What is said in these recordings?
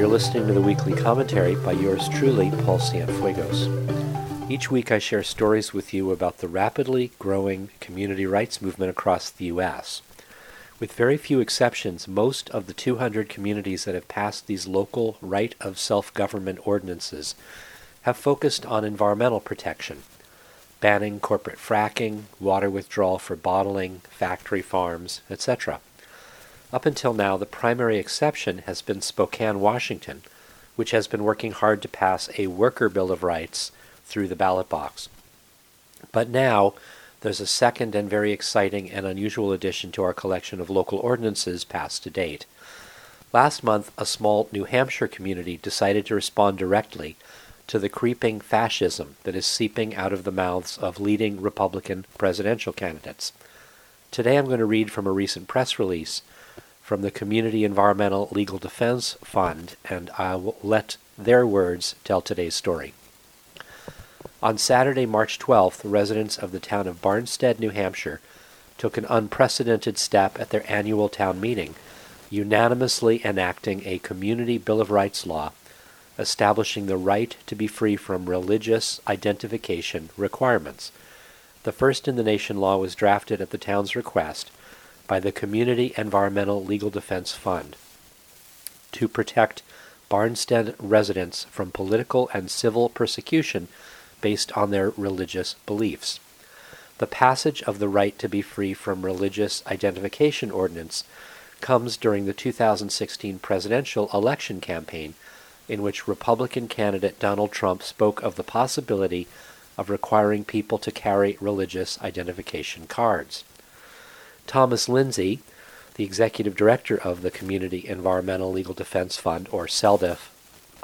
You're listening to the weekly commentary by yours truly, Paul Cienfuegos. Each week I share stories with you about the rapidly growing community rights movement across the U.S. With very few exceptions, most of the 200 communities that have passed these local right of self government ordinances have focused on environmental protection, banning corporate fracking, water withdrawal for bottling, factory farms, etc. Up until now, the primary exception has been Spokane, Washington, which has been working hard to pass a worker Bill of Rights through the ballot box. But now, there's a second and very exciting and unusual addition to our collection of local ordinances passed to date. Last month, a small New Hampshire community decided to respond directly to the creeping fascism that is seeping out of the mouths of leading Republican presidential candidates. Today I'm going to read from a recent press release from the Community Environmental Legal Defense Fund, and I will let their words tell today's story. On Saturday, March 12th, residents of the town of Barnstead, New Hampshire, took an unprecedented step at their annual town meeting, unanimously enacting a Community Bill of Rights law establishing the right to be free from religious identification requirements. The first in the nation law was drafted at the town's request by the Community Environmental Legal Defense Fund to protect Barnstead residents from political and civil persecution based on their religious beliefs. The passage of the right to be free from religious identification ordinance comes during the 2016 presidential election campaign, in which Republican candidate Donald Trump spoke of the possibility of requiring people to carry religious identification cards. Thomas Linzey, the executive director of the Community Environmental Legal Defense Fund, or CELDF,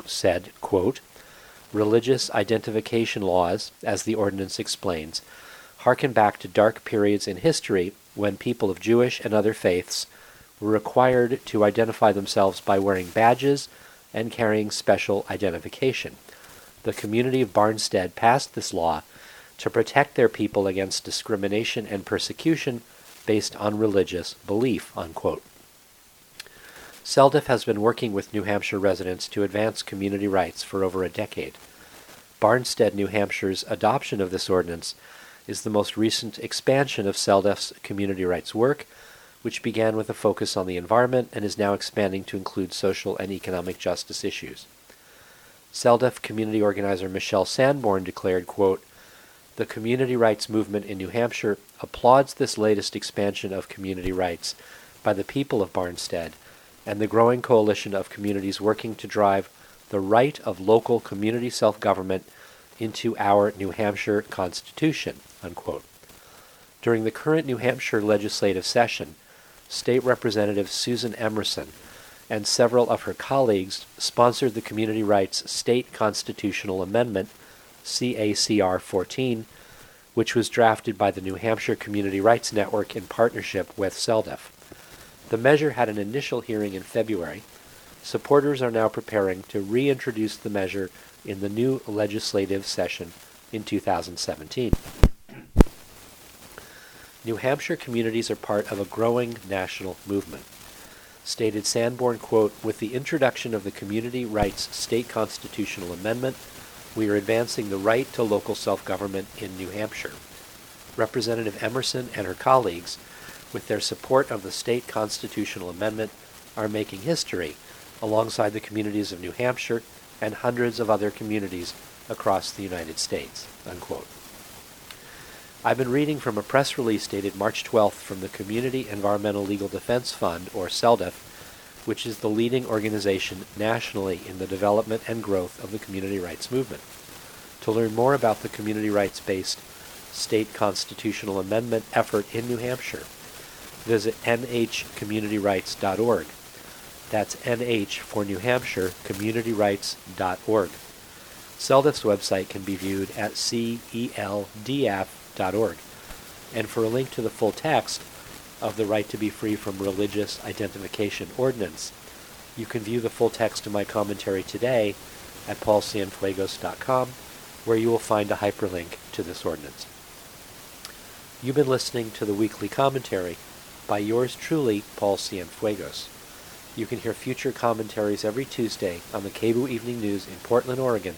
said, quote, Religious identification laws, as the ordinance explains, harken back to dark periods in history when people of Jewish and other faiths were required to identify themselves by wearing badges and carrying special identification. The community of Barnstead passed this law to protect their people against discrimination and persecution based on religious belief. Unquote. CELDF has been working with New Hampshire residents to advance community rights for over a decade. Barnstead, New Hampshire's adoption of this ordinance is the most recent expansion of CELDF's community rights work, which began with a focus on the environment and is now expanding to include social and economic justice issues. CELDF community organizer Michelle Sanborn declared, quote, the community rights movement in New Hampshire applauds this latest expansion of community rights by the people of Barnstead and the growing coalition of communities working to drive the right of local community self government into our New Hampshire Constitution. Unquote. During the current New Hampshire legislative session, State Representative Susan Emerson and several of her colleagues sponsored the Community Rights State Constitutional Amendment CACR 14, which was drafted by the New Hampshire Community Rights Network in partnership with CELDF. The measure had an initial hearing in February. Supporters are now preparing to reintroduce the measure in the new legislative session in 2017. New Hampshire communities are part of a growing national movement. Stated Sanborn, quote, with the introduction of the Community Rights State Constitutional Amendment, we are advancing the right to local self government in New Hampshire. Representative Emerson and her colleagues, with their support of the state constitutional amendment, are making history alongside the communities of New Hampshire and hundreds of other communities across the United States. Unquote. I've been reading from a press release dated March 12th from the Community Environmental Legal Defense Fund, or CELDF, which is the leading organization nationally in the development and growth of the community rights movement. To learn more about the community rights based state constitutional amendment effort in New Hampshire, visit nhcommunityrights.org. That's NH for New Hampshire, communityrights.org. CELDF's website can be viewed at celdf.org. And for a link to the full text, of the right to be free from religious identification ordinance. You can view the full text of my commentary today at paulcienfuegos.com, where you will find a hyperlink to this ordinance. You've been listening to the weekly commentary by yours truly, Paul Cienfuegos. You can hear future commentaries every Tuesday on the KBOO Evening News in Portland, Oregon,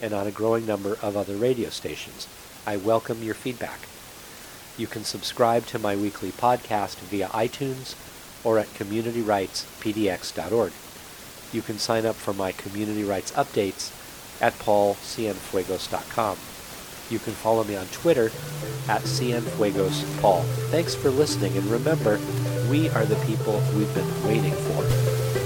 and on a growing number of other radio stations. I welcome your feedback. You can subscribe to my weekly podcast via iTunes or at communityrightspdx.org. You can sign up for my community rights updates at paulcienfuegos.com. You can follow me on Twitter at cienfuegospaul. Thanks for listening, and remember, we are the people we've been waiting for.